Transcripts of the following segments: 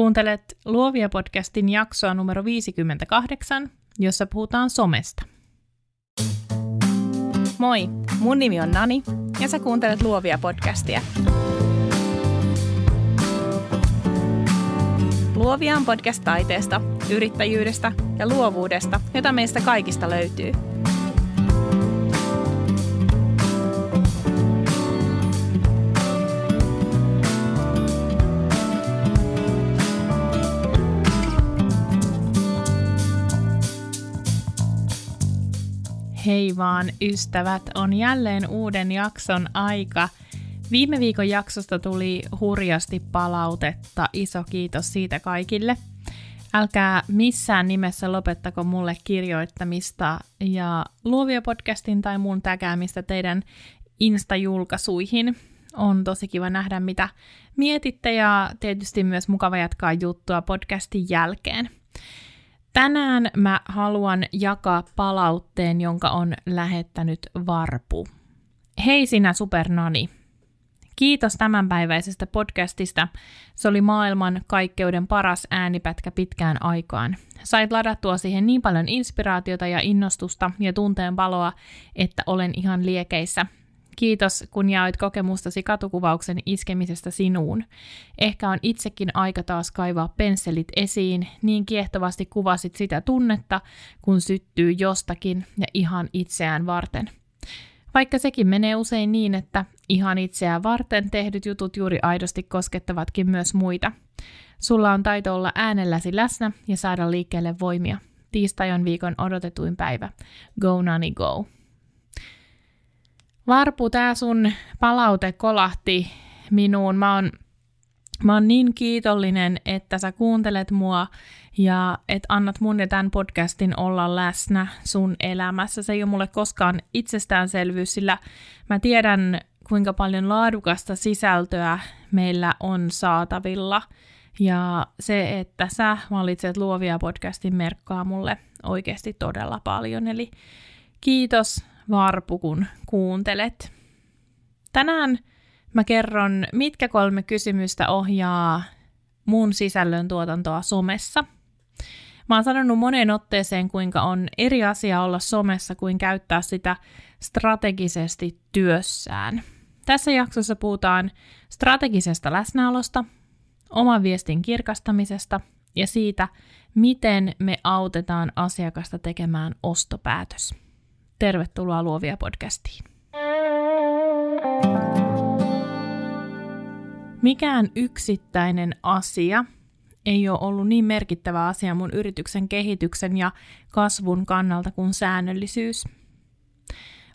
Kuuntelet Luovia podcastin jaksoa numero 58, jossa puhutaan somesta. Moi, mun nimi on Nani ja sä kuuntelet Luovia podcastia. Luovia on podcast taiteesta, yrittäjyydestä ja luovuudesta, jota meistä kaikista löytyy – Hei vaan ystävät, on jälleen uuden jakson aika. Viime viikon jaksosta tuli hurjasti palautetta, iso kiitos siitä kaikille. Älkää missään nimessä lopettako mulle kirjoittamista ja luovia podcastin tai muun tägäämistä teidän Insta-julkaisuihin. On tosi kiva nähdä, mitä mietitte ja tietysti myös mukava jatkaa juttua podcastin jälkeen. Tänään mä haluan jakaa palautteen, jonka on lähettänyt Varpu. Hei sinä supernani! Kiitos tämänpäiväisestä podcastista. Se oli maailman kaikkeuden paras äänipätkä pitkään aikaan. Sait ladattua siihen niin paljon inspiraatiota ja innostusta ja tunteen paloa, että olen ihan liekeissä – Kiitos, kun jaoit kokemustasi katukuvauksen iskemisestä sinuun. Ehkä on itsekin aika taas kaivaa pensselit esiin, niin kiehtovasti kuvasit sitä tunnetta, kun syttyy jostakin ja ihan itseään varten. Vaikka sekin menee usein niin, että ihan itseään varten tehdyt jutut juuri aidosti koskettavatkin myös muita. Sulla on taito olla äänelläsi läsnä ja saada liikkeelle voimia. Tiistai on viikon odotetuin päivä. Go Nani Go! Varpu, tää sun palaute kolahti minuun. Mä oon, mä oon niin kiitollinen, että sä kuuntelet mua ja että annat mun ja tämän podcastin olla läsnä sun elämässä. Se ei ole mulle koskaan itsestäänselvyys, sillä mä tiedän, kuinka paljon laadukasta sisältöä meillä on saatavilla. Ja se, että sä valitset luovia podcastin merkkaa mulle oikeasti todella paljon. Eli kiitos Varpu, kun kuuntelet. Tänään mä kerron, mitkä kolme kysymystä ohjaa mun sisällön tuotantoa somessa. Mä oon sanonut moneen otteeseen, kuinka on eri asia olla somessa kuin käyttää sitä strategisesti työssään. Tässä jaksossa puhutaan strategisesta läsnäolosta, oman viestin kirkastamisesta ja siitä, miten me autetaan asiakasta tekemään ostopäätös. Tervetuloa Luovia podcastiin. Mikään yksittäinen asia ei ole ollut niin merkittävä asia mun yrityksen kehityksen ja kasvun kannalta kuin säännöllisyys.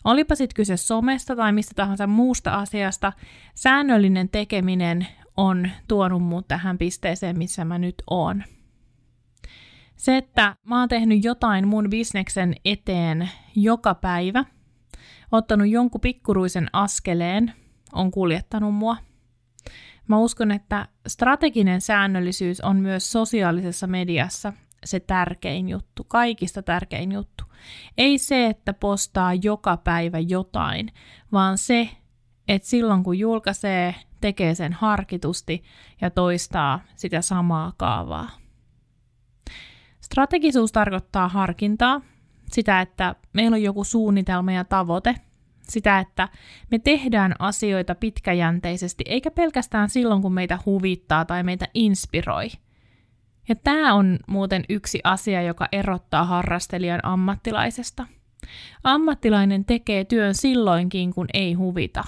Olipa sitten kyse somesta tai mistä tahansa muusta asiasta, säännöllinen tekeminen on tuonut mut tähän pisteeseen, missä mä nyt oon. Se, että mä oon tehnyt jotain mun bisneksen eteen joka päivä, ottanut jonkun pikkuruisen askeleen, on kuljettanut mua. Mä uskon, että strateginen säännöllisyys on myös sosiaalisessa mediassa se tärkein juttu, kaikista tärkein juttu. Ei se, että postaa joka päivä jotain, vaan se, että silloin kun julkaisee, tekee sen harkitusti ja toistaa sitä samaa kaavaa. Strategisuus tarkoittaa harkintaa, sitä, että meillä on joku suunnitelma ja tavoite, sitä, että me tehdään asioita pitkäjänteisesti, eikä pelkästään silloin, kun meitä huvittaa tai meitä inspiroi. Ja tämä on muuten yksi asia, joka erottaa harrastelijan ammattilaisesta. Ammattilainen tekee työn silloinkin, kun ei huvita.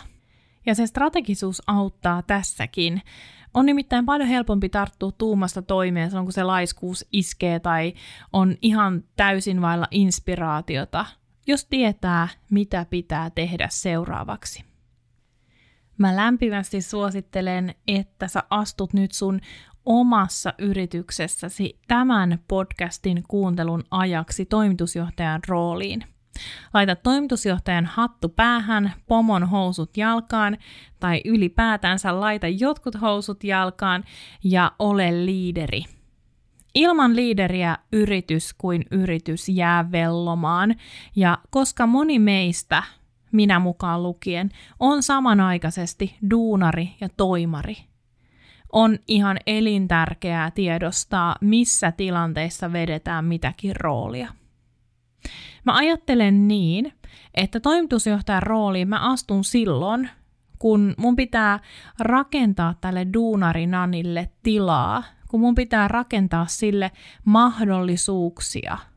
Ja se strategisuus auttaa tässäkin. On nimittäin paljon helpompi tarttua tuumasta toimeen silloin, kun se laiskuus iskee tai on ihan täysin vailla inspiraatiota, jos tietää, mitä pitää tehdä seuraavaksi. Mä lämpimästi suosittelen, että sä astut nyt sun omassa yrityksessäsi tämän podcastin kuuntelun ajaksi toimitusjohtajan rooliin – Laita toimitusjohtajan hattu päähän, pomon housut jalkaan tai ylipäätänsä laita jotkut housut jalkaan ja ole liideri. Ilman liideriä yritys kuin yritys jää vellomaan, ja koska moni meistä, minä mukaan lukien, on samanaikaisesti duunari ja toimari, on ihan elintärkeää tiedostaa, missä tilanteissa vedetään mitäkin roolia. Mä ajattelen niin, että toimitusjohtajan rooliin mä astun silloin, kun mun pitää rakentaa tälle duunarinanille tilaa, kun mun pitää rakentaa sille mahdollisuuksia –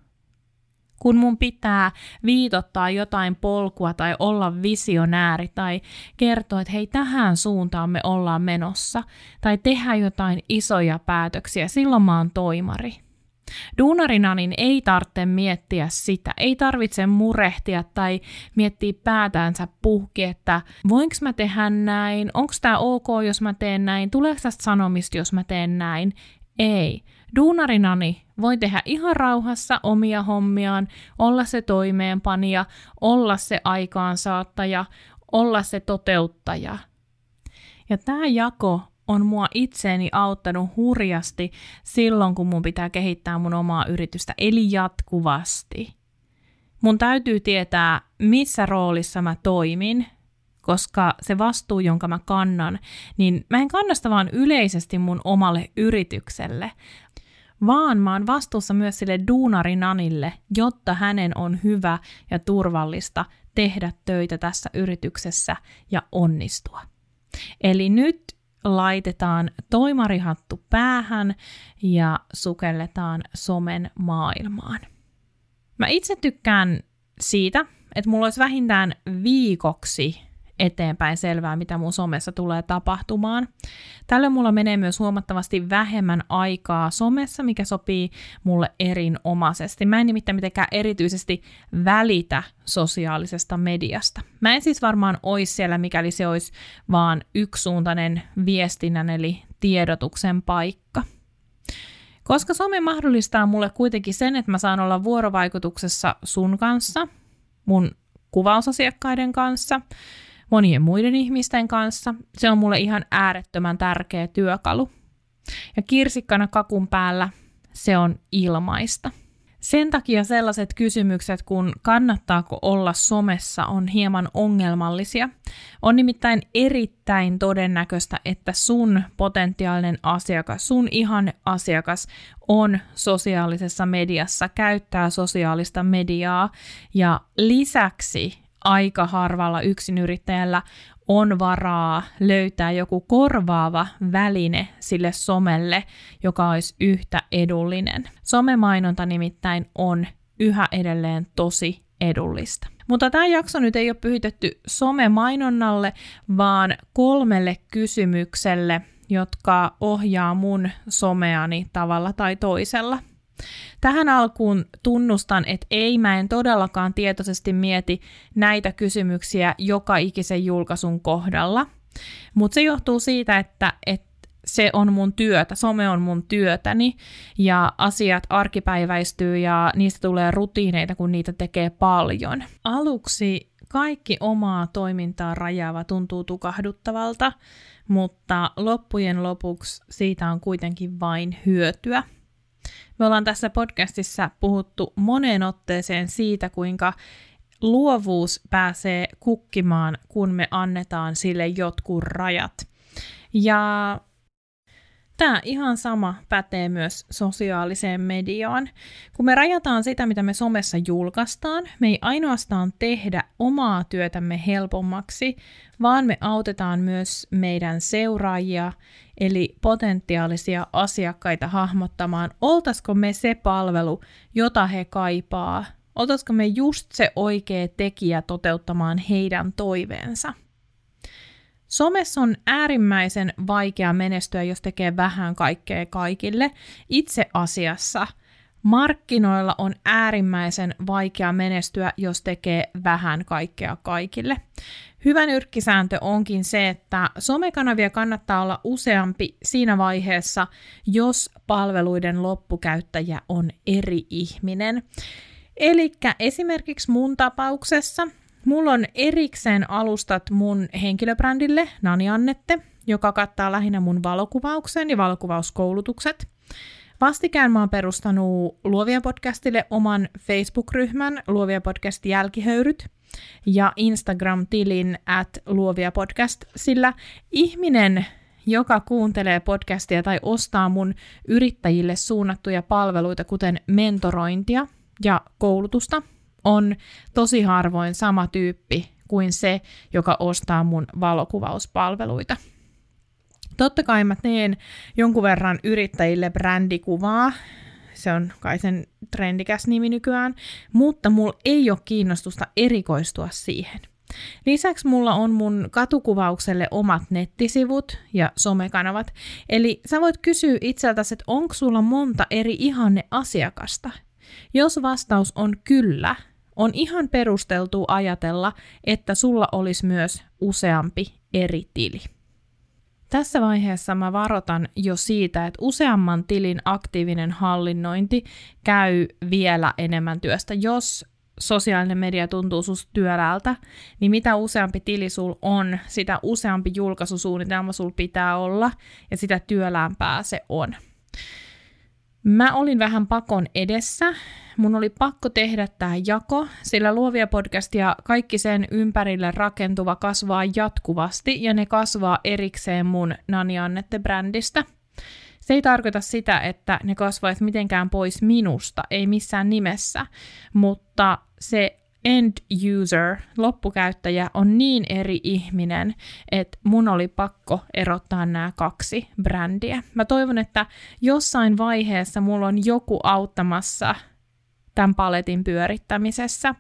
kun mun pitää viitottaa jotain polkua tai olla visionääri tai kertoa, että hei tähän suuntaan me ollaan menossa tai tehdä jotain isoja päätöksiä, silloin mä oon toimari. Duunarina niin ei tarvitse miettiä sitä, ei tarvitse murehtia tai miettiä päätänsä puhki, että voinko mä tehdä näin, onko tämä ok, jos mä teen näin, tuleeko tästä sanomista, jos mä teen näin. Ei. Duunarinani voi tehdä ihan rauhassa omia hommiaan, olla se toimeenpanija, olla se aikaansaattaja, olla se toteuttaja. Ja tämä jako on mua itseeni auttanut hurjasti silloin, kun mun pitää kehittää mun omaa yritystä, eli jatkuvasti. Mun täytyy tietää, missä roolissa mä toimin, koska se vastuu, jonka mä kannan, niin mä en kanna sitä vaan yleisesti mun omalle yritykselle, vaan mä oon vastuussa myös sille duunarinanille, jotta hänen on hyvä ja turvallista tehdä töitä tässä yrityksessä ja onnistua. Eli nyt laitetaan toimarihattu päähän ja sukelletaan somen maailmaan. Mä itse tykkään siitä, että mulla olisi vähintään viikoksi eteenpäin selvää, mitä mun somessa tulee tapahtumaan. Tällä mulla menee myös huomattavasti vähemmän aikaa somessa, mikä sopii mulle erinomaisesti. Mä en nimittäin mitenkään erityisesti välitä sosiaalisesta mediasta. Mä en siis varmaan ois siellä, mikäli se olisi vaan yksisuuntainen viestinnän eli tiedotuksen paikka. Koska some mahdollistaa mulle kuitenkin sen, että mä saan olla vuorovaikutuksessa sun kanssa, mun kuvausasiakkaiden kanssa, monien muiden ihmisten kanssa. Se on mulle ihan äärettömän tärkeä työkalu. Ja kirsikkana kakun päällä se on ilmaista. Sen takia sellaiset kysymykset, kun kannattaako olla somessa, on hieman ongelmallisia. On nimittäin erittäin todennäköistä, että sun potentiaalinen asiakas, sun ihan asiakas on sosiaalisessa mediassa, käyttää sosiaalista mediaa ja lisäksi aika harvalla yksinyrittäjällä on varaa löytää joku korvaava väline sille somelle, joka olisi yhtä edullinen. Somemainonta nimittäin on yhä edelleen tosi edullista. Mutta tämä jakso nyt ei ole pyhitetty somemainonnalle, vaan kolmelle kysymykselle, jotka ohjaa mun someani tavalla tai toisella. Tähän alkuun tunnustan, että ei mä en todellakaan tietoisesti mieti näitä kysymyksiä joka ikisen julkaisun kohdalla, mutta se johtuu siitä, että, että se on mun työtä, some on mun työtäni ja asiat arkipäiväistyy ja niistä tulee rutiineita, kun niitä tekee paljon. Aluksi kaikki omaa toimintaa rajaava tuntuu tukahduttavalta, mutta loppujen lopuksi siitä on kuitenkin vain hyötyä. Me ollaan tässä podcastissa puhuttu moneen otteeseen siitä, kuinka luovuus pääsee kukkimaan, kun me annetaan sille jotkut rajat. Ja tämä ihan sama pätee myös sosiaaliseen mediaan. Kun me rajataan sitä, mitä me somessa julkaistaan, me ei ainoastaan tehdä omaa työtämme helpommaksi, vaan me autetaan myös meidän seuraajia, eli potentiaalisia asiakkaita hahmottamaan, oltaisiko me se palvelu, jota he kaipaa, oltaisiko me just se oikea tekijä toteuttamaan heidän toiveensa. Somessa on äärimmäisen vaikea menestyä, jos tekee vähän kaikkea kaikille. Itse asiassa markkinoilla on äärimmäisen vaikea menestyä, jos tekee vähän kaikkea kaikille. Hyvä nyrkkisääntö onkin se, että somekanavia kannattaa olla useampi siinä vaiheessa, jos palveluiden loppukäyttäjä on eri ihminen. Eli esimerkiksi mun tapauksessa mulla on erikseen alustat mun henkilöbrändille Nani Annette, joka kattaa lähinnä mun valokuvauksen ja valokuvauskoulutukset. Vastikään mä oon perustanut Luovia podcastille oman Facebook-ryhmän Luovia podcast jälkihöyryt – ja Instagram-tilin at luovia podcast, sillä ihminen joka kuuntelee podcastia tai ostaa mun yrittäjille suunnattuja palveluita, kuten mentorointia ja koulutusta, on tosi harvoin sama tyyppi kuin se, joka ostaa mun valokuvauspalveluita. Totta kai mä teen jonkun verran yrittäjille brändikuvaa, se on kai sen trendikäs nimi nykyään, mutta mulla ei ole kiinnostusta erikoistua siihen. Lisäksi mulla on mun katukuvaukselle omat nettisivut ja somekanavat, eli sä voit kysyä itseltäsi, että onko sulla monta eri ihanne asiakasta. Jos vastaus on kyllä, on ihan perusteltu ajatella, että sulla olisi myös useampi eri tili. Tässä vaiheessa mä varotan jo siitä, että useamman tilin aktiivinen hallinnointi käy vielä enemmän työstä. Jos sosiaalinen media tuntuu susta työläältä, niin mitä useampi tili sul on, sitä useampi julkaisusuunnitelma sul pitää olla ja sitä työläämpää se on. Mä olin vähän pakon edessä. Mun oli pakko tehdä tämä jako, sillä luovia podcastia kaikki sen ympärille rakentuva kasvaa jatkuvasti ja ne kasvaa erikseen mun Nani Annette-brändistä. Se ei tarkoita sitä, että ne kasvaisi mitenkään pois minusta, ei missään nimessä, mutta se end user, loppukäyttäjä, on niin eri ihminen, että mun oli pakko erottaa nämä kaksi brändiä. Mä toivon, että jossain vaiheessa mulla on joku auttamassa tämän paletin pyörittämisessä,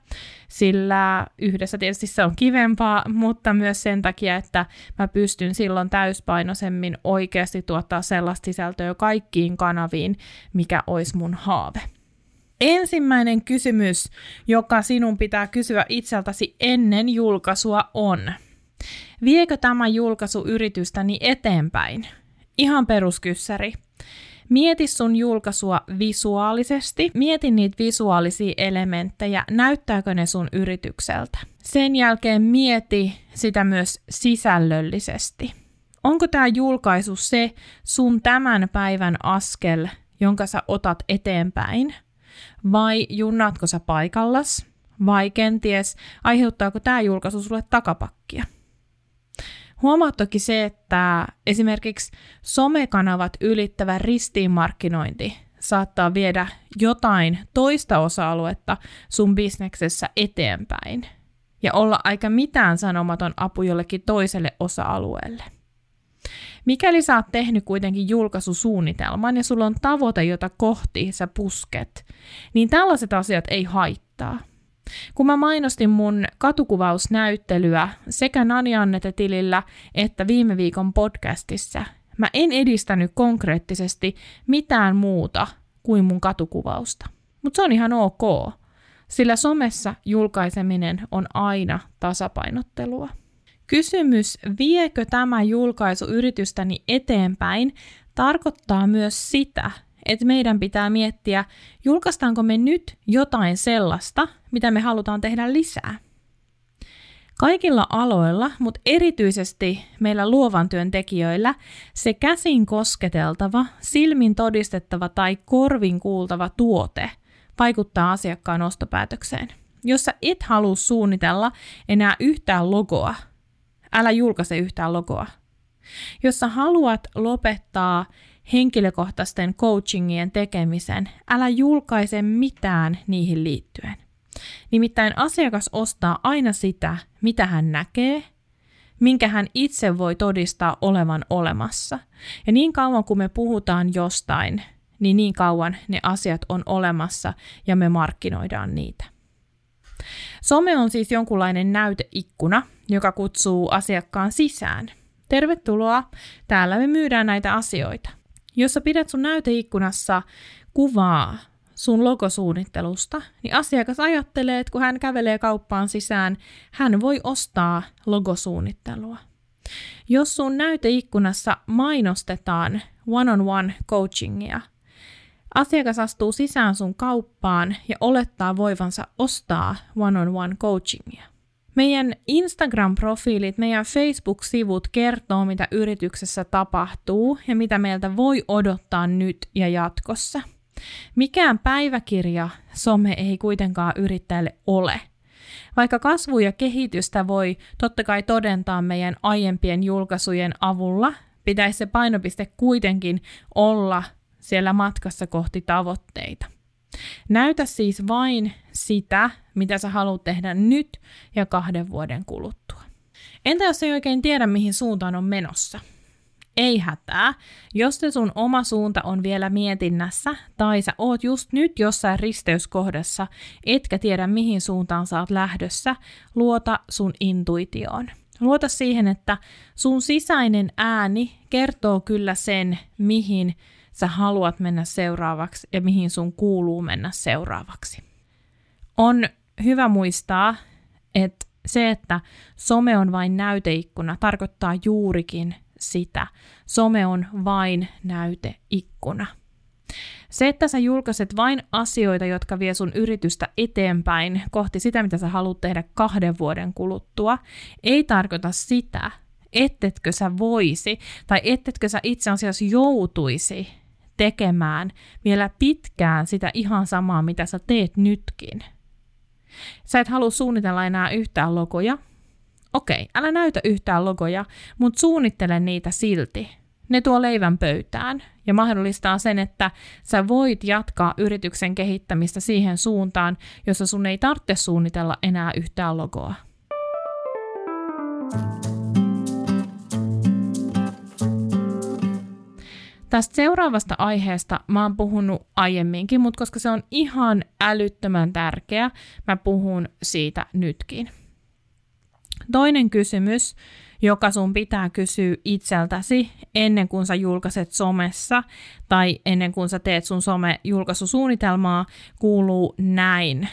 sillä yhdessä tietysti se on kivempaa, mutta myös sen takia, että mä pystyn silloin täyspainoisemmin oikeasti tuottaa sellaista sisältöä kaikkiin kanaviin, mikä olisi mun haave. Ensimmäinen kysymys, joka sinun pitää kysyä itseltäsi ennen julkaisua on, viekö tämä julkaisu yritystäni eteenpäin? Ihan peruskyssäri. Mieti sun julkaisua visuaalisesti, mieti niitä visuaalisia elementtejä, näyttääkö ne sun yritykseltä. Sen jälkeen mieti sitä myös sisällöllisesti. Onko tämä julkaisu se sun tämän päivän askel, jonka sä otat eteenpäin? Vai junnaatko sä paikallas, vai kenties aiheuttaako tämä julkaisu sulle takapakkia. Huomaa toki se, että esimerkiksi somekanavat ylittävä ristiinmarkkinointi saattaa viedä jotain toista osa-aluetta sun bisneksessä eteenpäin ja olla aika mitään sanomaton apu jollekin toiselle osa-alueelle. Mikäli sä oot tehnyt kuitenkin julkaisusuunnitelman ja sulla on tavoite, jota kohti sä pusket, niin tällaiset asiat ei haittaa. Kun mä mainostin mun katukuvausnäyttelyä sekä Nani tilillä että viime viikon podcastissa, mä en edistänyt konkreettisesti mitään muuta kuin mun katukuvausta. Mutta se on ihan ok, sillä somessa julkaiseminen on aina tasapainottelua. Kysymys, viekö tämä julkaisu yritystäni eteenpäin, tarkoittaa myös sitä, että meidän pitää miettiä, julkaistaanko me nyt jotain sellaista, mitä me halutaan tehdä lisää. Kaikilla aloilla, mutta erityisesti meillä luovan työn tekijöillä, se käsin kosketeltava, silmin todistettava tai korvin kuultava tuote vaikuttaa asiakkaan ostopäätökseen. Jos sä et halua suunnitella enää yhtään logoa älä julkaise yhtään logoa. Jos sä haluat lopettaa henkilökohtaisten coachingien tekemisen, älä julkaise mitään niihin liittyen. Nimittäin asiakas ostaa aina sitä, mitä hän näkee, minkä hän itse voi todistaa olevan olemassa. Ja niin kauan kuin me puhutaan jostain, niin niin kauan ne asiat on olemassa ja me markkinoidaan niitä. Some on siis jonkunlainen näyteikkuna, joka kutsuu asiakkaan sisään. Tervetuloa, täällä me myydään näitä asioita. Jos sä pidät sun näyteikkunassa kuvaa sun logosuunnittelusta, niin asiakas ajattelee, että kun hän kävelee kauppaan sisään, hän voi ostaa logosuunnittelua. Jos sun näyteikkunassa mainostetaan one-on-one coachingia, Asiakas astuu sisään sun kauppaan ja olettaa voivansa ostaa one-on-one coachingia. Meidän Instagram-profiilit, meidän Facebook-sivut kertoo, mitä yrityksessä tapahtuu ja mitä meiltä voi odottaa nyt ja jatkossa. Mikään päiväkirja some ei kuitenkaan yrittäjälle ole. Vaikka kasvu ja kehitystä voi totta kai todentaa meidän aiempien julkaisujen avulla, pitäisi se painopiste kuitenkin olla siellä matkassa kohti tavoitteita. Näytä siis vain sitä, mitä sä haluat tehdä nyt ja kahden vuoden kuluttua. Entä jos ei oikein tiedä, mihin suuntaan on menossa? Ei hätää, jos se sun oma suunta on vielä mietinnässä, tai sä oot just nyt jossain risteyskohdassa, etkä tiedä mihin suuntaan sä oot lähdössä, luota sun intuitioon. Luota siihen, että sun sisäinen ääni kertoo kyllä sen, mihin sä haluat mennä seuraavaksi ja mihin sun kuuluu mennä seuraavaksi. On hyvä muistaa, että se, että some on vain näyteikkuna, tarkoittaa juurikin sitä. Some on vain näyteikkuna. Se, että sä julkaiset vain asioita, jotka vie sun yritystä eteenpäin kohti sitä, mitä sä haluat tehdä kahden vuoden kuluttua, ei tarkoita sitä, ettetkö sä voisi tai ettetkö sä itse asiassa joutuisi tekemään vielä pitkään sitä ihan samaa, mitä sä teet nytkin. Sä et halua suunnitella enää yhtään logoja. Okei, älä näytä yhtään logoja, mutta suunnittele niitä silti. Ne tuo leivän pöytään ja mahdollistaa sen, että sä voit jatkaa yrityksen kehittämistä siihen suuntaan, jossa sun ei tarvitse suunnitella enää yhtään logoa. Tästä seuraavasta aiheesta mä oon puhunut aiemminkin, mutta koska se on ihan älyttömän tärkeä, mä puhun siitä nytkin. Toinen kysymys, joka sun pitää kysyä itseltäsi ennen kuin sä julkaiset somessa tai ennen kuin sä teet sun some-julkaisusuunnitelmaa, kuuluu näin.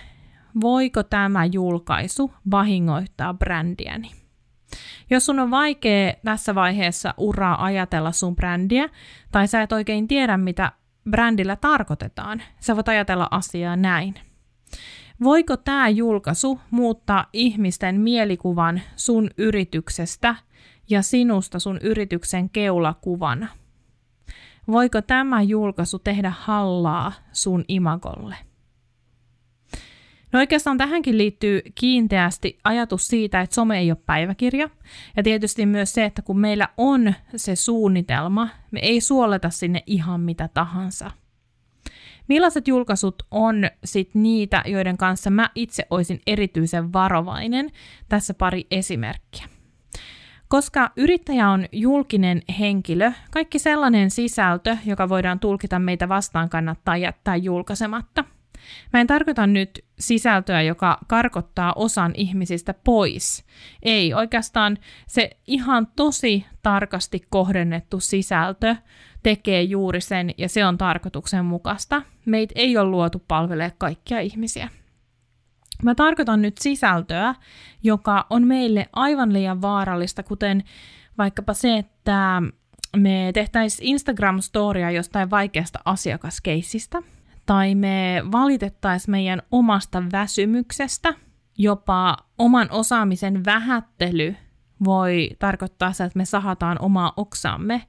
Voiko tämä julkaisu vahingoittaa brändiäni? Jos sun on vaikea tässä vaiheessa uraa ajatella sun brändiä, tai sä et oikein tiedä, mitä brändillä tarkoitetaan, sä voit ajatella asiaa näin. Voiko tämä julkaisu muuttaa ihmisten mielikuvan sun yrityksestä ja sinusta sun yrityksen keulakuvana? Voiko tämä julkaisu tehdä hallaa sun imagolle? No oikeastaan tähänkin liittyy kiinteästi ajatus siitä, että some ei ole päiväkirja. Ja tietysti myös se, että kun meillä on se suunnitelma, me ei suoleta sinne ihan mitä tahansa. Millaiset julkaisut on sit niitä, joiden kanssa mä itse olisin erityisen varovainen? Tässä pari esimerkkiä. Koska yrittäjä on julkinen henkilö, kaikki sellainen sisältö, joka voidaan tulkita meitä vastaan, kannattaa jättää julkaisematta – Mä en tarkoita nyt sisältöä, joka karkottaa osan ihmisistä pois. Ei, oikeastaan se ihan tosi tarkasti kohdennettu sisältö tekee juuri sen, ja se on tarkoituksenmukaista. Meitä ei ole luotu palvelee kaikkia ihmisiä. Mä tarkoitan nyt sisältöä, joka on meille aivan liian vaarallista, kuten vaikkapa se, että me tehtäisiin Instagram-storia jostain vaikeasta asiakaskeissistä – tai me valitettaisiin meidän omasta väsymyksestä, jopa oman osaamisen vähättely voi tarkoittaa se, että me sahataan omaa oksamme.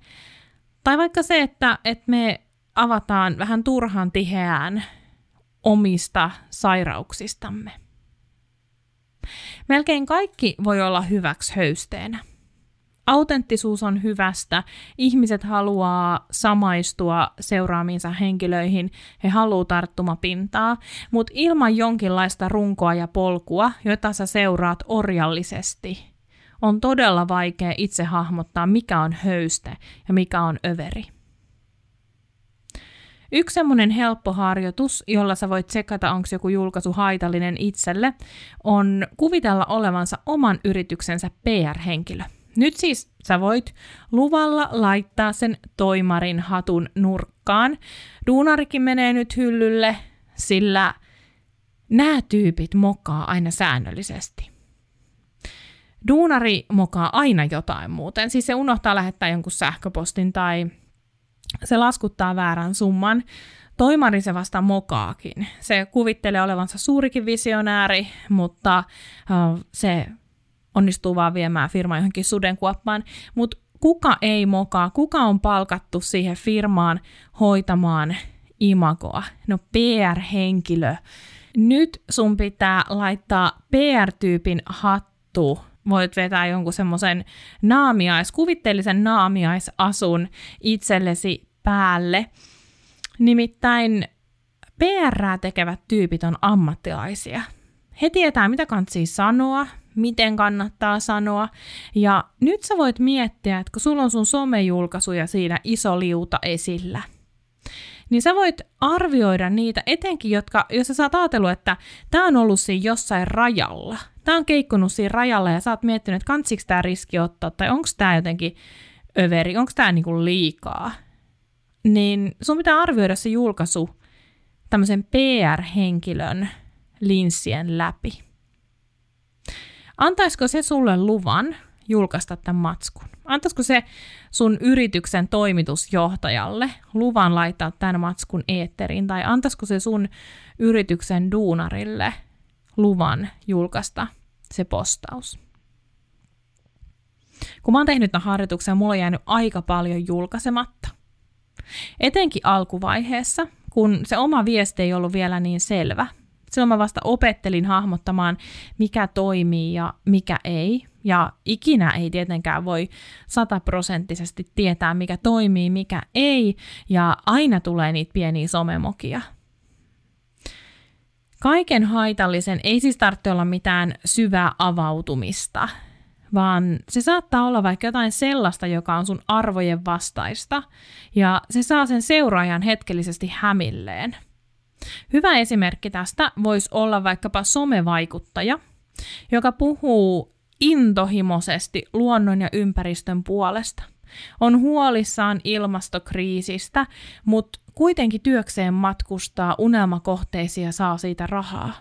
Tai vaikka se, että, että me avataan vähän turhan tiheään omista sairauksistamme. Melkein kaikki voi olla hyväksi höysteenä. Autenttisuus on hyvästä. Ihmiset haluaa samaistua seuraamiinsa henkilöihin. He haluaa tarttumapintaa, mutta ilman jonkinlaista runkoa ja polkua, jota sä seuraat orjallisesti, on todella vaikea itse hahmottaa, mikä on höyste ja mikä on överi. Yksi semmoinen helppo harjoitus, jolla sä voit tsekata, onko joku julkaisu haitallinen itselle, on kuvitella olevansa oman yrityksensä PR-henkilö – nyt siis sä voit luvalla laittaa sen toimarin hatun nurkkaan. Duunarikin menee nyt hyllylle, sillä nämä tyypit mokaa aina säännöllisesti. Duunari mokaa aina jotain muuten, siis se unohtaa lähettää jonkun sähköpostin tai se laskuttaa väärän summan. Toimari se vasta mokaakin. Se kuvittelee olevansa suurikin visionääri, mutta se onnistuu vaan viemään firma johonkin sudenkuoppaan, mutta kuka ei mokaa, kuka on palkattu siihen firmaan hoitamaan imagoa? No PR-henkilö. Nyt sun pitää laittaa PR-tyypin hattu voit vetää jonkun semmoisen naamiais, kuvitteellisen naamiaisasun itsellesi päälle. Nimittäin PR tekevät tyypit on ammattilaisia. He tietää, mitä kantsii sanoa, miten kannattaa sanoa. Ja nyt sä voit miettiä, että kun sulla on sun somejulkaisuja siinä iso liuta esillä, niin sä voit arvioida niitä etenkin, jotka, jos sä saat ajatella, että tämä on ollut siinä jossain rajalla. Tämä on keikkunut siinä rajalla ja sä oot miettinyt, että kantsiko tämä riski ottaa tai onko tämä jotenkin överi, onko tämä niinku liikaa. Niin sun pitää arvioida se julkaisu tämmöisen PR-henkilön linssien läpi. Antaisiko se sulle luvan julkaista tämän matskun? Antaisiko se sun yrityksen toimitusjohtajalle luvan laittaa tämän matskun eetteriin, tai antaisiko se sun yrityksen duunarille luvan julkaista se postaus? Kun mä oon tehnyt tämän harjoituksen, mulla on jäänyt aika paljon julkaisematta. Etenkin alkuvaiheessa, kun se oma viesti ei ollut vielä niin selvä. Silloin mä vasta opettelin hahmottamaan, mikä toimii ja mikä ei. Ja ikinä ei tietenkään voi sataprosenttisesti tietää, mikä toimii, mikä ei. Ja aina tulee niitä pieniä somemokia. Kaiken haitallisen ei siis tarvitse olla mitään syvää avautumista, vaan se saattaa olla vaikka jotain sellaista, joka on sun arvojen vastaista, ja se saa sen seuraajan hetkellisesti hämilleen. Hyvä esimerkki tästä voisi olla vaikkapa somevaikuttaja, joka puhuu intohimoisesti luonnon ja ympäristön puolesta. On huolissaan ilmastokriisistä, mutta kuitenkin työkseen matkustaa unelmakohteisiin ja saa siitä rahaa.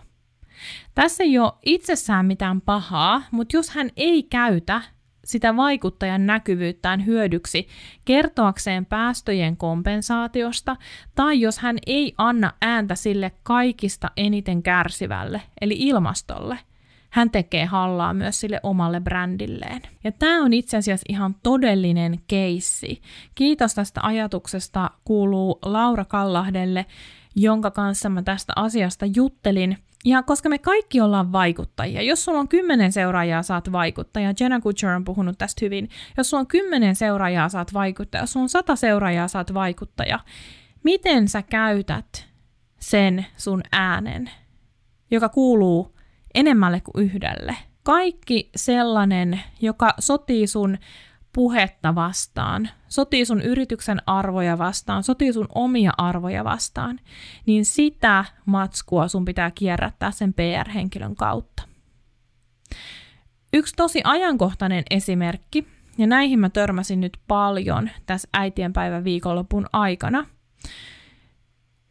Tässä ei ole itsessään mitään pahaa, mutta jos hän ei käytä sitä vaikuttajan näkyvyyttään hyödyksi kertoakseen päästöjen kompensaatiosta, tai jos hän ei anna ääntä sille kaikista eniten kärsivälle, eli ilmastolle, hän tekee hallaa myös sille omalle brändilleen. Ja tämä on itse asiassa ihan todellinen keissi. Kiitos tästä ajatuksesta kuuluu Laura Kallahdelle, jonka kanssa mä tästä asiasta juttelin – ja koska me kaikki ollaan vaikuttajia, jos sulla on kymmenen seuraajaa, saat vaikuttaja. Jenna Kutcher on puhunut tästä hyvin. Jos sulla on kymmenen seuraajaa, saat vaikuttaja. Jos sulla on sata seuraajaa, saat vaikuttaja. Miten sä käytät sen sun äänen, joka kuuluu enemmälle kuin yhdelle? Kaikki sellainen, joka sotii sun puhetta vastaan, sotii sun yrityksen arvoja vastaan, sotii sun omia arvoja vastaan, niin sitä matskua sun pitää kierrättää sen PR-henkilön kautta. Yksi tosi ajankohtainen esimerkki, ja näihin mä törmäsin nyt paljon tässä äitienpäivän viikonlopun aikana –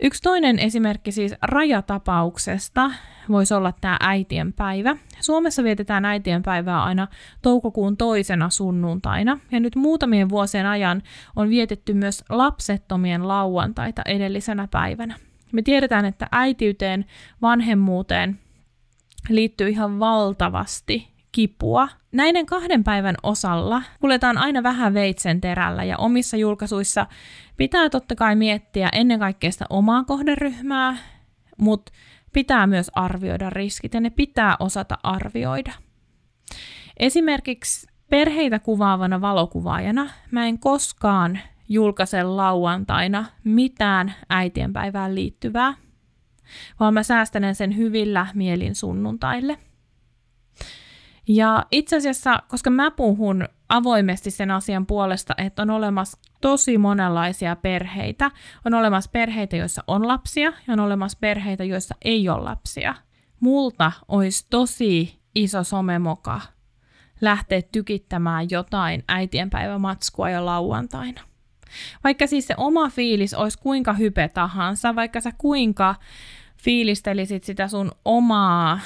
Yksi toinen esimerkki siis rajatapauksesta voisi olla tämä äitien päivä. Suomessa vietetään äitien päivää aina toukokuun toisena sunnuntaina, ja nyt muutamien vuosien ajan on vietetty myös lapsettomien lauantaita edellisenä päivänä. Me tiedetään, että äitiyteen, vanhemmuuteen liittyy ihan valtavasti kipua. Näiden kahden päivän osalla kuljetaan aina vähän veitsen terällä ja omissa julkaisuissa pitää totta kai miettiä ennen kaikkea sitä omaa kohderyhmää, mutta pitää myös arvioida riskit ja ne pitää osata arvioida. Esimerkiksi perheitä kuvaavana valokuvaajana mä en koskaan julkaise lauantaina mitään äitienpäivään liittyvää, vaan mä säästän sen hyvillä mielin sunnuntaille – ja itse asiassa, koska mä puhun avoimesti sen asian puolesta, että on olemassa tosi monenlaisia perheitä. On olemassa perheitä, joissa on lapsia, ja on olemassa perheitä, joissa ei ole lapsia. Multa olisi tosi iso somemoka lähteä tykittämään jotain äitienpäivämatskua jo lauantaina. Vaikka siis se oma fiilis olisi kuinka hype tahansa, vaikka sä kuinka fiilistelisit sitä sun omaa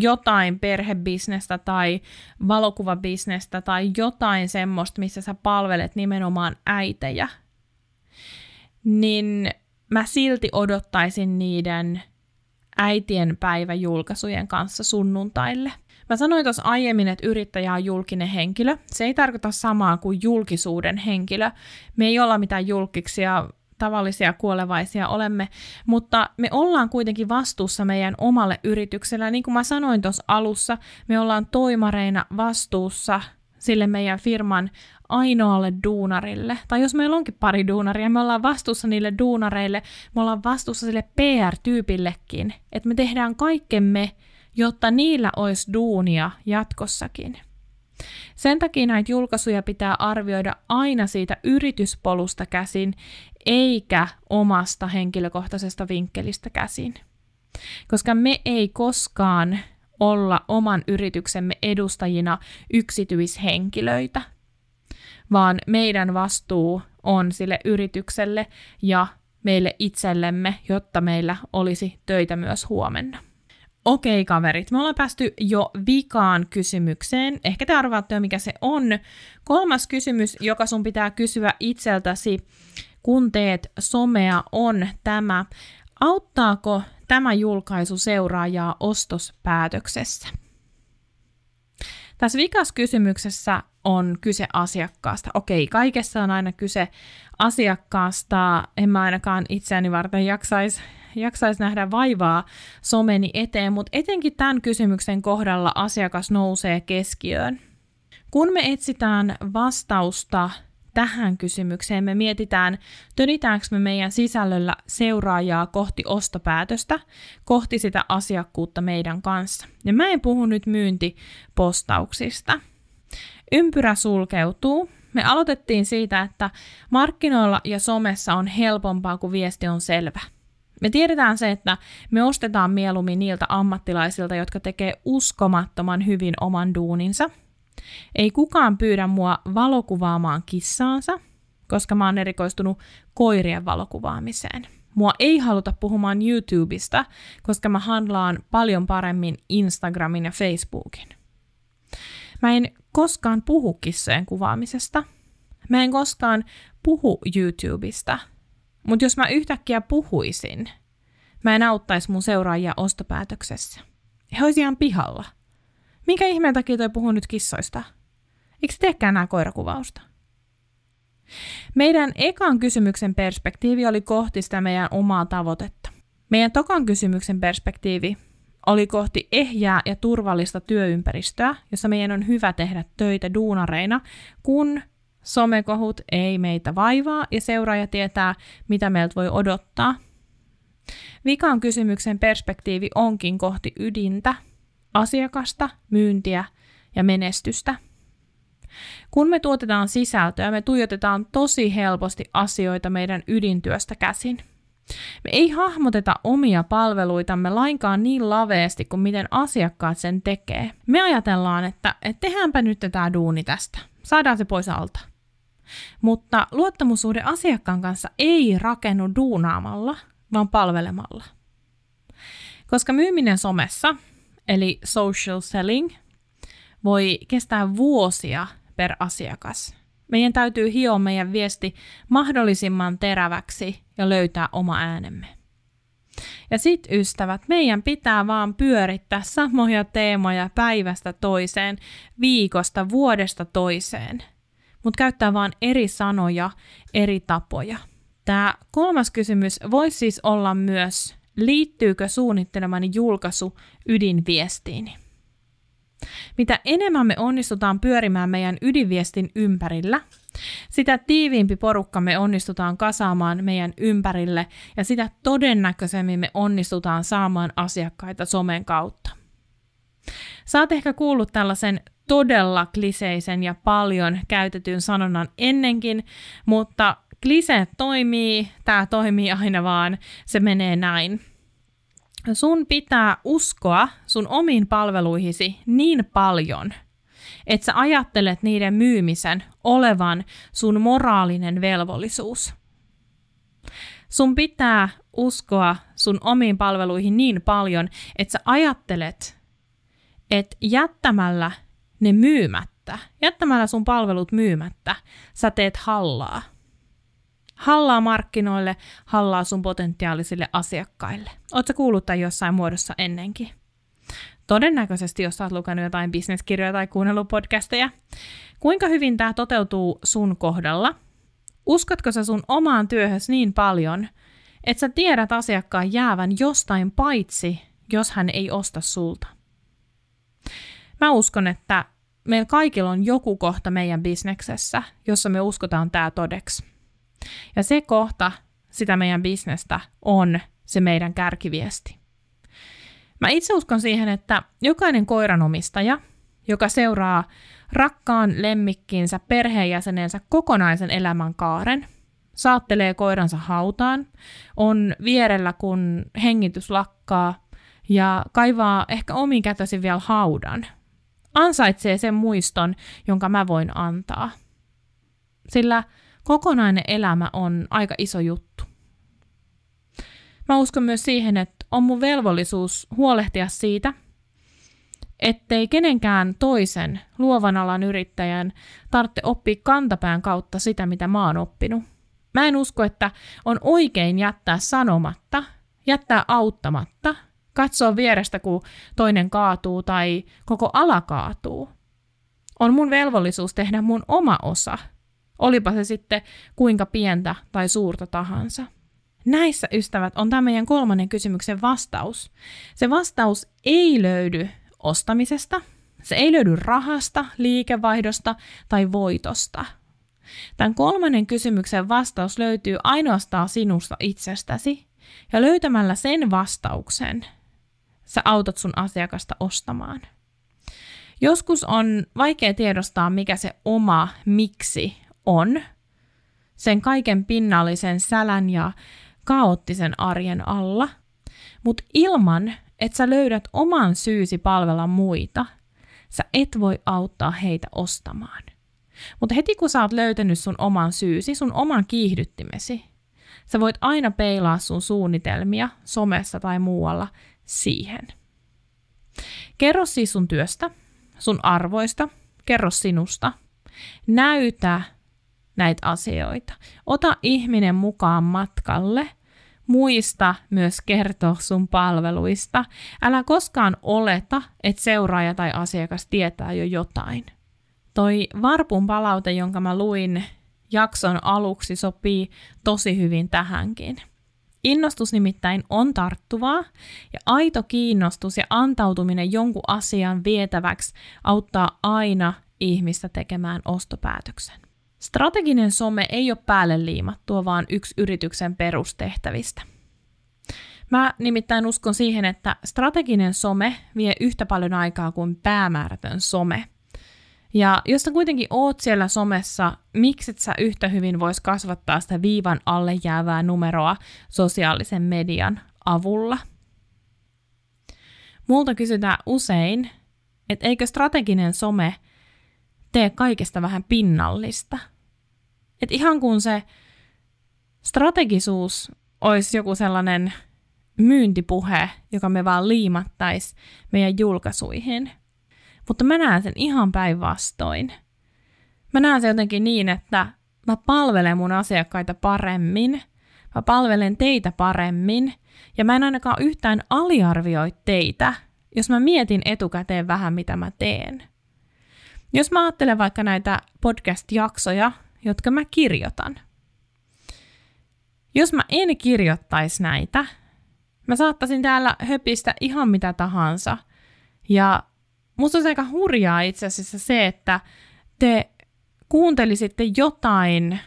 jotain perhebisnestä tai valokuvabisnestä tai jotain semmoista, missä sä palvelet nimenomaan äitejä, niin mä silti odottaisin niiden äitien päiväjulkaisujen kanssa sunnuntaille. Mä sanoin tuossa aiemmin, että yrittäjä on julkinen henkilö. Se ei tarkoita samaa kuin julkisuuden henkilö. Me ei olla mitään julkiksia tavallisia kuolevaisia olemme, mutta me ollaan kuitenkin vastuussa meidän omalle yrityksellä. Niin kuin mä sanoin tuossa alussa, me ollaan toimareina vastuussa sille meidän firman ainoalle duunarille. Tai jos meillä onkin pari duunaria, me ollaan vastuussa niille duunareille, me ollaan vastuussa sille PR-tyypillekin, että me tehdään kaikkemme, jotta niillä olisi duunia jatkossakin. Sen takia näitä julkaisuja pitää arvioida aina siitä yrityspolusta käsin, eikä omasta henkilökohtaisesta vinkkelistä käsin. Koska me ei koskaan olla oman yrityksemme edustajina yksityishenkilöitä, vaan meidän vastuu on sille yritykselle ja meille itsellemme, jotta meillä olisi töitä myös huomenna. Okei kaverit, me ollaan päästy jo vikaan kysymykseen. Ehkä te arvaatte jo mikä se on. Kolmas kysymys, joka sun pitää kysyä itseltäsi, kun teet somea, on tämä. Auttaako tämä julkaisu seuraajaa ostospäätöksessä? Tässä vikas kysymyksessä on kyse asiakkaasta. Okei, kaikessa on aina kyse asiakkaasta. En mä ainakaan itseäni varten jaksaisi jaksais nähdä vaivaa someni eteen, mutta etenkin tämän kysymyksen kohdalla asiakas nousee keskiöön. Kun me etsitään vastausta tähän kysymykseen, me mietitään, töditäänkö me meidän sisällöllä seuraajaa kohti ostopäätöstä, kohti sitä asiakkuutta meidän kanssa. Ja mä en puhu nyt myyntipostauksista. Ympyrä sulkeutuu. Me aloitettiin siitä, että markkinoilla ja somessa on helpompaa, kun viesti on selvä. Me tiedetään se, että me ostetaan mieluummin niiltä ammattilaisilta, jotka tekee uskomattoman hyvin oman duuninsa. Ei kukaan pyydä mua valokuvaamaan kissaansa, koska mä oon erikoistunut koirien valokuvaamiseen. Mua ei haluta puhumaan YouTubesta, koska mä handlaan paljon paremmin Instagramin ja Facebookin. Mä en koskaan puhu kissojen kuvaamisesta. Mä en koskaan puhu YouTubesta – mutta jos mä yhtäkkiä puhuisin, mä en auttaisi mun seuraajia ostopäätöksessä. He olisi ihan pihalla. Minkä ihmeen takia toi puhuu nyt kissoista? Eikö teekään nämä koirakuvausta? Meidän ekan kysymyksen perspektiivi oli kohti sitä meidän omaa tavoitetta. Meidän tokan kysymyksen perspektiivi oli kohti ehjää ja turvallista työympäristöä, jossa meidän on hyvä tehdä töitä duunareina, kun Somekohut ei meitä vaivaa ja seuraaja tietää, mitä meiltä voi odottaa. Vikan kysymyksen perspektiivi onkin kohti ydintä, asiakasta, myyntiä ja menestystä. Kun me tuotetaan sisältöä, me tuijotetaan tosi helposti asioita meidän ydintyöstä käsin. Me ei hahmoteta omia palveluitamme lainkaan niin laveesti kuin miten asiakkaat sen tekee. Me ajatellaan, että, että tehdäänpä nyt tämä duuni tästä. Saadaan se pois alta. Mutta luottamussuhde asiakkaan kanssa ei rakennu duunaamalla, vaan palvelemalla. Koska myyminen somessa, eli social selling, voi kestää vuosia per asiakas. Meidän täytyy hioa meidän viesti mahdollisimman teräväksi ja löytää oma äänemme. Ja sit ystävät, meidän pitää vaan pyörittää samoja teemoja päivästä toiseen, viikosta, vuodesta toiseen mutta käyttää vain eri sanoja, eri tapoja. Tämä kolmas kysymys voisi siis olla myös, liittyykö suunnittelemani julkaisu ydinviestiini? Mitä enemmän me onnistutaan pyörimään meidän ydinviestin ympärillä, sitä tiiviimpi porukka me onnistutaan kasaamaan meidän ympärille ja sitä todennäköisemmin me onnistutaan saamaan asiakkaita somen kautta. Saat ehkä kuullut tällaisen todella kliseisen ja paljon käytetyn sanonnan ennenkin, mutta klise toimii, tämä toimii aina vaan, se menee näin. Sun pitää uskoa sun omiin palveluihisi niin paljon, että sä ajattelet niiden myymisen olevan sun moraalinen velvollisuus. Sun pitää uskoa sun omiin palveluihin niin paljon, että sä ajattelet, että jättämällä ne myymättä, jättämällä sun palvelut myymättä, sä teet hallaa. Hallaa markkinoille, hallaa sun potentiaalisille asiakkaille. Oletko kuullut tämän jossain muodossa ennenkin? Todennäköisesti, jos oot lukenut jotain bisneskirjoja tai kuunnellut podcasteja. Kuinka hyvin tämä toteutuu sun kohdalla? Uskotko sä sun omaan työhös niin paljon, että sä tiedät asiakkaan jäävän jostain paitsi, jos hän ei osta sulta? Mä uskon, että meillä kaikilla on joku kohta meidän bisneksessä, jossa me uskotaan tämä todeksi. Ja se kohta sitä meidän bisnestä on se meidän kärkiviesti. Mä itse uskon siihen, että jokainen koiranomistaja, joka seuraa rakkaan lemmikkinsä perheenjäsenensä kokonaisen elämän kaaren, saattelee koiransa hautaan, on vierellä kun hengitys lakkaa ja kaivaa ehkä omin kätösi vielä haudan. Ansaitsee sen muiston, jonka mä voin antaa. Sillä kokonainen elämä on aika iso juttu. Mä uskon myös siihen, että on mun velvollisuus huolehtia siitä, ettei kenenkään toisen luovan alan yrittäjän tarvitse oppia kantapään kautta sitä, mitä mä oon oppinut. Mä en usko, että on oikein jättää sanomatta, jättää auttamatta, katsoa vierestä, kun toinen kaatuu tai koko ala kaatuu. On mun velvollisuus tehdä mun oma osa, olipa se sitten kuinka pientä tai suurta tahansa. Näissä ystävät on tämä meidän kolmannen kysymyksen vastaus. Se vastaus ei löydy ostamisesta, se ei löydy rahasta, liikevaihdosta tai voitosta. Tämän kolmannen kysymyksen vastaus löytyy ainoastaan sinusta itsestäsi, ja löytämällä sen vastauksen sä autat sun asiakasta ostamaan. Joskus on vaikea tiedostaa, mikä se oma miksi on, sen kaiken pinnallisen sälän ja kaoottisen arjen alla, mutta ilman, että sä löydät oman syysi palvella muita, sä et voi auttaa heitä ostamaan. Mutta heti kun sä oot löytänyt sun oman syysi, sun oman kiihdyttimesi, sä voit aina peilaa sun suunnitelmia somessa tai muualla siihen. Kerro siis sun työstä, sun arvoista, kerro sinusta. Näytä näitä asioita. Ota ihminen mukaan matkalle. Muista myös kertoa sun palveluista. Älä koskaan oleta, että seuraaja tai asiakas tietää jo jotain. Toi varpun palaute, jonka mä luin jakson aluksi, sopii tosi hyvin tähänkin. Innostus nimittäin on tarttuvaa ja aito kiinnostus ja antautuminen jonkun asian vietäväksi auttaa aina ihmistä tekemään ostopäätöksen. Strateginen some ei ole päälle liimattua, vaan yksi yrityksen perustehtävistä. Mä nimittäin uskon siihen, että strateginen some vie yhtä paljon aikaa kuin päämäärätön some. Ja jos sä kuitenkin oot siellä somessa, mikset sä yhtä hyvin vois kasvattaa sitä viivan alle jäävää numeroa sosiaalisen median avulla? Multa kysytään usein, että eikö strateginen some tee kaikesta vähän pinnallista – et ihan kun se strategisuus olisi joku sellainen myyntipuhe, joka me vaan liimattais meidän julkaisuihin. Mutta mä näen sen ihan päinvastoin. Mä näen sen jotenkin niin, että mä palvelen mun asiakkaita paremmin, mä palvelen teitä paremmin, ja mä en ainakaan yhtään aliarvioi teitä, jos mä mietin etukäteen vähän, mitä mä teen. Jos mä ajattelen vaikka näitä podcast-jaksoja, jotka mä kirjoitan. Jos mä en kirjoittaisi näitä, mä saattaisin täällä höpistä ihan mitä tahansa. Ja musta on aika hurjaa itse asiassa se, että te kuuntelisitte jotain,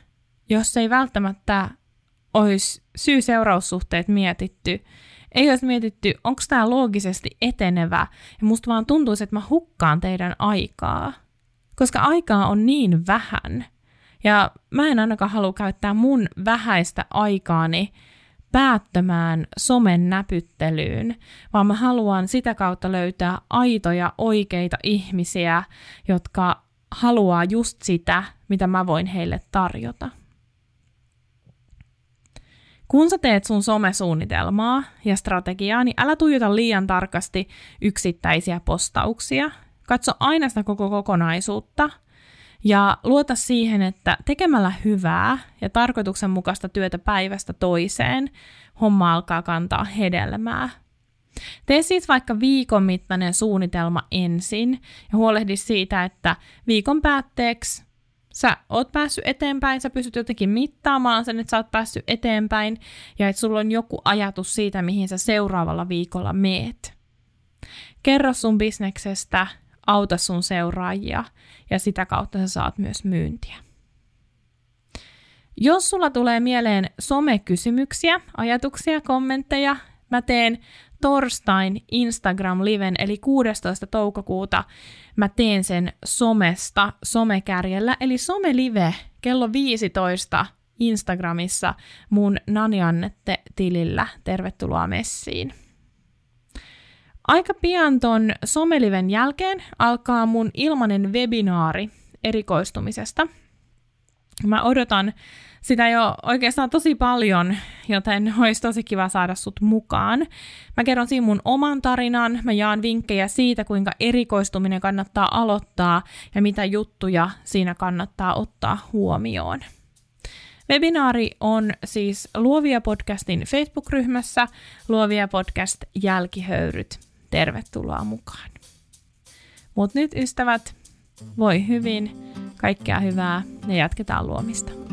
jos ei välttämättä olisi syy-seuraussuhteet mietitty. Ei olisi mietitty, onko tämä loogisesti etenevä, ja musta vaan tuntuisi, että mä hukkaan teidän aikaa. Koska aikaa on niin vähän, ja mä en ainakaan halua käyttää mun vähäistä aikaani päättämään somen näpyttelyyn, vaan mä haluan sitä kautta löytää aitoja, oikeita ihmisiä, jotka haluaa just sitä, mitä mä voin heille tarjota. Kun sä teet sun somesuunnitelmaa ja strategiaa, niin älä tuijota liian tarkasti yksittäisiä postauksia. Katso aina sitä koko kokonaisuutta – ja luota siihen, että tekemällä hyvää ja tarkoituksenmukaista työtä päivästä toiseen, homma alkaa kantaa hedelmää. Tee siis vaikka viikon mittainen suunnitelma ensin ja huolehdi siitä, että viikon päätteeksi sä oot päässyt eteenpäin, sä pystyt jotenkin mittaamaan sen, että sä oot päässyt eteenpäin ja että sulla on joku ajatus siitä, mihin sä seuraavalla viikolla meet. Kerro sun bisneksestä, auta sun seuraajia ja sitä kautta sä saat myös myyntiä. Jos sulla tulee mieleen somekysymyksiä, ajatuksia, kommentteja, mä teen torstain Instagram-liven, eli 16. toukokuuta mä teen sen somesta somekärjellä, eli somelive kello 15 Instagramissa mun Naniannette-tilillä. Tervetuloa messiin. Aika pian ton someliven jälkeen alkaa mun ilmanen webinaari erikoistumisesta. Mä odotan sitä jo oikeastaan tosi paljon, joten olisi tosi kiva saada sut mukaan. Mä kerron siinä mun oman tarinan, mä jaan vinkkejä siitä, kuinka erikoistuminen kannattaa aloittaa ja mitä juttuja siinä kannattaa ottaa huomioon. Webinaari on siis Luovia podcastin Facebook-ryhmässä Luovia podcast jälkihöyryt. Tervetuloa mukaan. Mut nyt ystävät, voi hyvin, kaikkea hyvää ja jatketaan luomista.